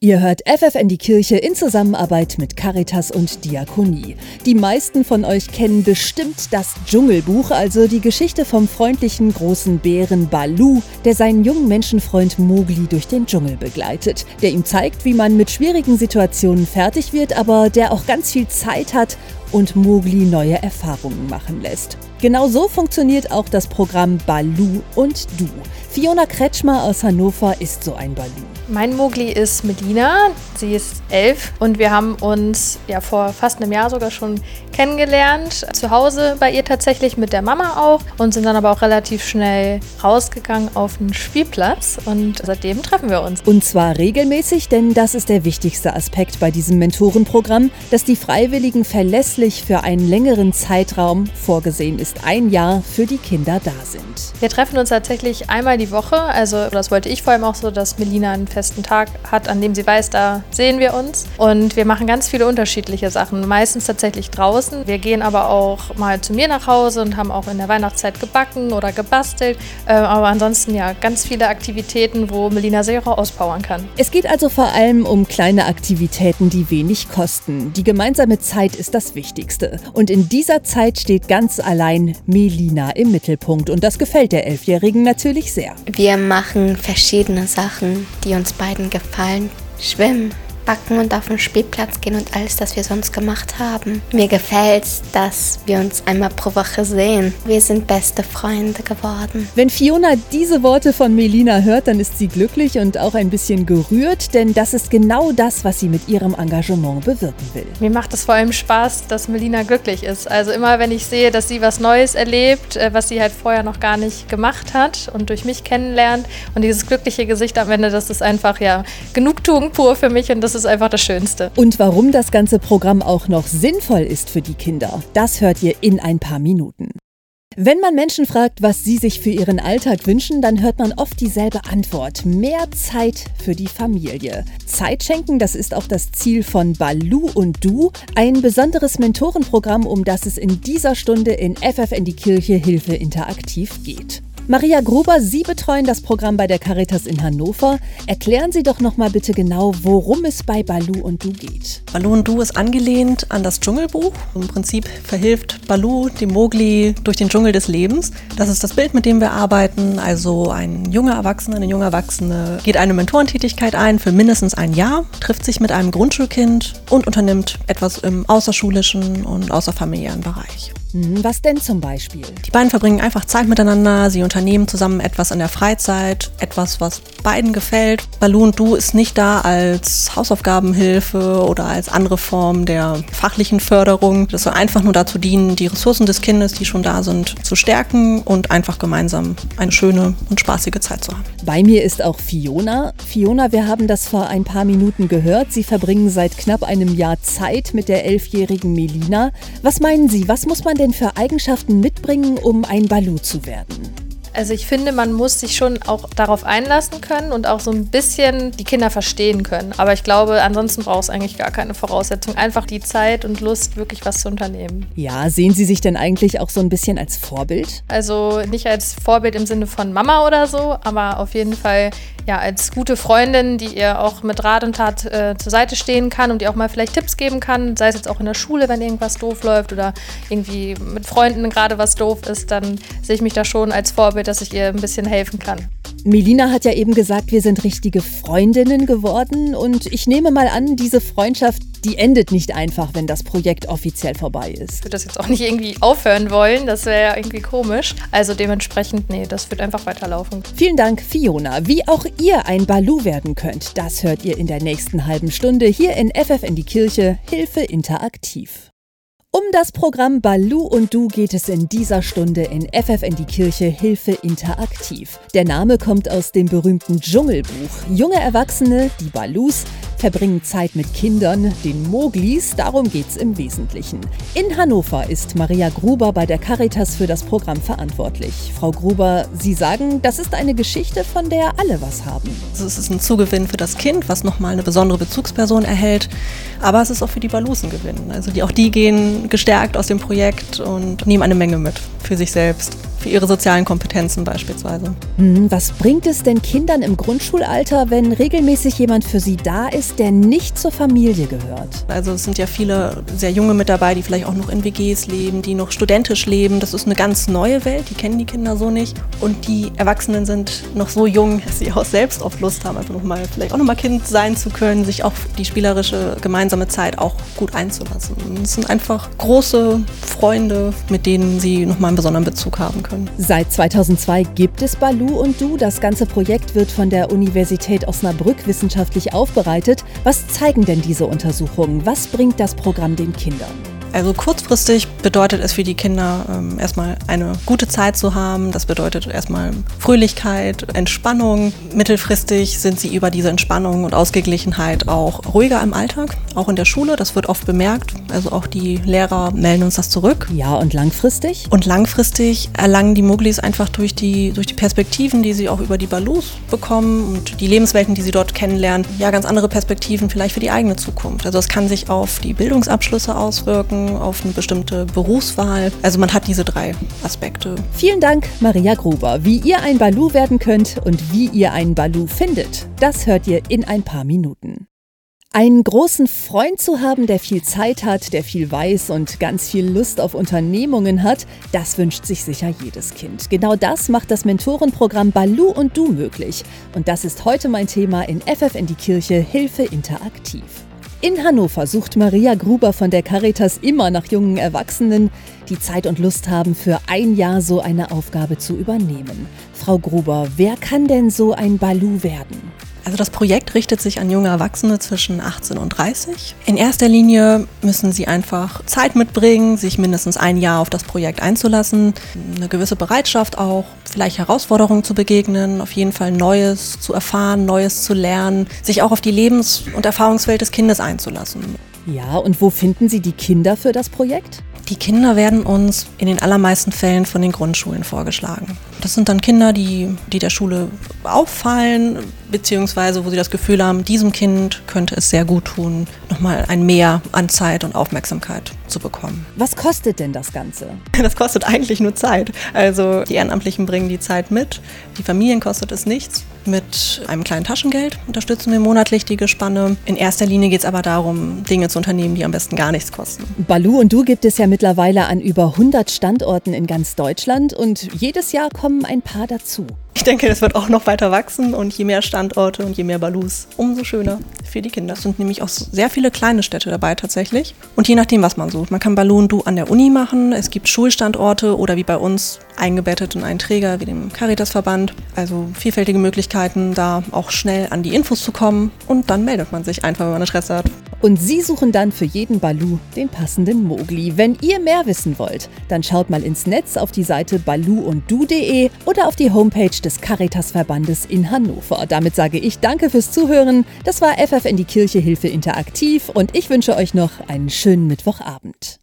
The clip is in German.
Ihr hört FFN die Kirche in Zusammenarbeit mit Caritas und Diakonie. Die meisten von euch kennen bestimmt das Dschungelbuch, also die Geschichte vom freundlichen großen Bären Balu, der seinen jungen Menschenfreund Mowgli durch den Dschungel begleitet, der ihm zeigt, wie man mit schwierigen Situationen fertig wird, aber der auch ganz viel Zeit hat und Mowgli neue Erfahrungen machen lässt. Genau so funktioniert auch das Programm Balu und Du. Fiona Kretschmer aus Hannover ist so ein Balu. Mein Mogli ist Medina, sie ist elf und wir haben uns ja vor fast einem Jahr sogar schon kennengelernt. Zu Hause bei ihr tatsächlich mit der Mama auch und sind dann aber auch relativ schnell rausgegangen auf den Spielplatz und seitdem treffen wir uns. Und zwar regelmäßig, denn das ist der wichtigste Aspekt bei diesem Mentorenprogramm, dass die Freiwilligen verlässlich für einen längeren Zeitraum, vorgesehen ist ein Jahr, für die Kinder da sind. Wir treffen uns tatsächlich einmal die Woche, also das wollte ich vor allem auch so, dass Melina einen festen Tag hat, an dem sie weiß, da sehen wir uns. Und wir machen ganz viele unterschiedliche Sachen. Meistens tatsächlich draußen. Wir gehen aber auch mal zu mir nach Hause und haben auch in der Weihnachtszeit gebacken oder gebastelt. Äh, aber ansonsten ja, ganz viele Aktivitäten, wo Melina sehr auspowern kann. Es geht also vor allem um kleine Aktivitäten, die wenig kosten. Die gemeinsame Zeit ist das Wichtigste. Und in dieser Zeit steht ganz allein Melina im Mittelpunkt. Und das gefällt der Elfjährigen natürlich sehr. Wir machen verschiedene Sachen, die uns uns beiden gefallen. Schwimmen backen und auf den Spielplatz gehen und alles, das wir sonst gemacht haben. Mir gefällt es, dass wir uns einmal pro Woche sehen. Wir sind beste Freunde geworden. Wenn Fiona diese Worte von Melina hört, dann ist sie glücklich und auch ein bisschen gerührt, denn das ist genau das, was sie mit ihrem Engagement bewirken will. Mir macht es vor allem Spaß, dass Melina glücklich ist. Also immer, wenn ich sehe, dass sie was Neues erlebt, äh, was sie halt vorher noch gar nicht gemacht hat und durch mich kennenlernt und dieses glückliche Gesicht am Ende, das ist einfach ja Genugtuung pur für mich und das ist einfach das Schönste. Und warum das ganze Programm auch noch sinnvoll ist für die Kinder, das hört ihr in ein paar Minuten. Wenn man Menschen fragt, was sie sich für ihren Alltag wünschen, dann hört man oft dieselbe Antwort. Mehr Zeit für die Familie. Zeit schenken, das ist auch das Ziel von Balu und Du, ein besonderes Mentorenprogramm, um das es in dieser Stunde in FFN die Kirche Hilfe interaktiv geht. Maria Gruber, Sie betreuen das Programm bei der Caritas in Hannover. Erklären Sie doch noch mal bitte genau, worum es bei Balu und Du geht. Balu und Du ist angelehnt an das Dschungelbuch. Im Prinzip verhilft Balu dem Mogli durch den Dschungel des Lebens. Das ist das Bild, mit dem wir arbeiten. Also ein junger Erwachsener, eine junge Erwachsene geht eine Mentorentätigkeit ein für mindestens ein Jahr, trifft sich mit einem Grundschulkind und unternimmt etwas im außerschulischen und außerfamiliären Bereich. Hm, was denn zum Beispiel? Die beiden verbringen einfach Zeit miteinander, sie unternehmen zusammen etwas in der Freizeit, etwas, was beiden gefällt. Baloo und Du ist nicht da als Hausaufgabenhilfe oder als andere Form der fachlichen Förderung. Das soll einfach nur dazu dienen, die Ressourcen des Kindes, die schon da sind, zu stärken und einfach gemeinsam eine schöne und spaßige Zeit zu haben. Bei mir ist auch Fiona. Fiona, wir haben das vor ein paar Minuten gehört. Sie verbringen seit knapp einem Jahr Zeit mit der elfjährigen Melina. Was meinen Sie, was muss man denn für Eigenschaften mitbringen, um ein Balu zu werden? Also ich finde, man muss sich schon auch darauf einlassen können und auch so ein bisschen die Kinder verstehen können. Aber ich glaube, ansonsten braucht es eigentlich gar keine Voraussetzung. Einfach die Zeit und Lust, wirklich was zu unternehmen. Ja, sehen Sie sich denn eigentlich auch so ein bisschen als Vorbild? Also nicht als Vorbild im Sinne von Mama oder so, aber auf jeden Fall ja, als gute Freundin, die ihr auch mit Rat und Tat äh, zur Seite stehen kann und die auch mal vielleicht Tipps geben kann, sei es jetzt auch in der Schule, wenn irgendwas doof läuft oder irgendwie mit Freunden gerade was doof ist, dann sehe ich mich da schon als Vorbild, dass ich ihr ein bisschen helfen kann. Melina hat ja eben gesagt, wir sind richtige Freundinnen geworden und ich nehme mal an, diese Freundschaft, die endet nicht einfach, wenn das Projekt offiziell vorbei ist. Ich würde das jetzt auch nicht irgendwie aufhören wollen, das wäre ja irgendwie komisch. Also dementsprechend, nee, das wird einfach weiterlaufen. Vielen Dank, Fiona. Wie auch ihr ein Balu werden könnt, das hört ihr in der nächsten halben Stunde hier in FF in die Kirche, Hilfe interaktiv. Um das Programm Balu und Du geht es in dieser Stunde in FFN die Kirche Hilfe interaktiv. Der Name kommt aus dem berühmten Dschungelbuch. Junge Erwachsene, die Balus, verbringen Zeit mit Kindern, den Moglis, darum geht's im Wesentlichen. In Hannover ist Maria Gruber bei der Caritas für das Programm verantwortlich. Frau Gruber, Sie sagen, das ist eine Geschichte, von der alle was haben. Also es ist ein Zugewinn für das Kind, was nochmal eine besondere Bezugsperson erhält, aber es ist auch für die Balus ein Gewinn. Also die, auch die gehen gestärkt aus dem Projekt und nehmen eine Menge mit für sich selbst ihre sozialen Kompetenzen beispielsweise. Hm, was bringt es denn Kindern im Grundschulalter, wenn regelmäßig jemand für sie da ist, der nicht zur Familie gehört? Also es sind ja viele sehr junge mit dabei, die vielleicht auch noch in WGs leben, die noch studentisch leben. Das ist eine ganz neue Welt, die kennen die Kinder so nicht. Und die Erwachsenen sind noch so jung, dass sie auch selbst oft Lust haben, einfach nochmal vielleicht auch nochmal Kind sein zu können, sich auf die spielerische gemeinsame Zeit auch gut einzulassen. Es sind einfach große Freunde, mit denen sie nochmal einen besonderen Bezug haben können. Seit 2002 gibt es Balu und Du. Das ganze Projekt wird von der Universität Osnabrück wissenschaftlich aufbereitet. Was zeigen denn diese Untersuchungen? Was bringt das Programm den Kindern? Also kurzfristig bedeutet es für die Kinder ähm, erstmal eine gute Zeit zu haben. Das bedeutet erstmal Fröhlichkeit, Entspannung. Mittelfristig sind sie über diese Entspannung und Ausgeglichenheit auch ruhiger im Alltag, auch in der Schule. Das wird oft bemerkt. Also auch die Lehrer melden uns das zurück. Ja, und langfristig? Und langfristig erlangen die Moglis einfach durch die, durch die Perspektiven, die sie auch über die Balus bekommen und die Lebenswelten, die sie dort kennenlernen, ja ganz andere Perspektiven vielleicht für die eigene Zukunft. Also es kann sich auf die Bildungsabschlüsse auswirken auf eine bestimmte Berufswahl. Also man hat diese drei Aspekte. Vielen Dank, Maria Gruber. Wie ihr ein Balu werden könnt und wie ihr einen Balu findet, das hört ihr in ein paar Minuten. Einen großen Freund zu haben, der viel Zeit hat, der viel weiß und ganz viel Lust auf Unternehmungen hat, das wünscht sich sicher jedes Kind. Genau das macht das Mentorenprogramm Balu und Du möglich. Und das ist heute mein Thema in FF in die Kirche Hilfe interaktiv. In Hannover sucht Maria Gruber von der Caritas immer nach jungen Erwachsenen, die Zeit und Lust haben, für ein Jahr so eine Aufgabe zu übernehmen. Frau Gruber, wer kann denn so ein Balu werden? Also das Projekt richtet sich an junge Erwachsene zwischen 18 und 30. In erster Linie müssen sie einfach Zeit mitbringen, sich mindestens ein Jahr auf das Projekt einzulassen, eine gewisse Bereitschaft auch, vielleicht Herausforderungen zu begegnen, auf jeden Fall Neues zu erfahren, Neues zu lernen, sich auch auf die Lebens- und Erfahrungswelt des Kindes einzulassen. Ja, und wo finden Sie die Kinder für das Projekt? Die Kinder werden uns in den allermeisten Fällen von den Grundschulen vorgeschlagen. Das sind dann Kinder, die, die der Schule auffallen, beziehungsweise wo sie das Gefühl haben, diesem Kind könnte es sehr gut tun, nochmal ein Mehr an Zeit und Aufmerksamkeit zu bekommen. Was kostet denn das Ganze? Das kostet eigentlich nur Zeit. Also die Ehrenamtlichen bringen die Zeit mit, die Familien kostet es nichts. Mit einem kleinen Taschengeld unterstützen wir monatlich die Gespanne. In erster Linie geht es aber darum, Dinge zu unternehmen, die am besten gar nichts kosten. Balu und Du gibt es ja mittlerweile an über 100 Standorten in ganz Deutschland und jedes Jahr kommen ein paar dazu. Ich denke, das wird auch noch weiter wachsen und je mehr Standorte und je mehr Balus, umso schöner für die Kinder. Es sind nämlich auch sehr viele kleine Städte dabei tatsächlich. Und je nachdem, was man sucht. Man kann Balloon Du an der Uni machen, es gibt Schulstandorte oder wie bei uns eingebettet in einen Träger wie dem Caritasverband. Also vielfältige Möglichkeiten, da auch schnell an die Infos zu kommen. Und dann meldet man sich einfach, wenn man Interesse hat. Und Sie suchen dann für jeden Balu den passenden Mogli. Wenn ihr mehr wissen wollt, dann schaut mal ins Netz auf die Seite baluunddu.de oder auf die Homepage des Caritas-Verbandes in Hannover. Damit sage ich Danke fürs Zuhören. Das war FF in die Kirche Hilfe Interaktiv und ich wünsche euch noch einen schönen Mittwochabend.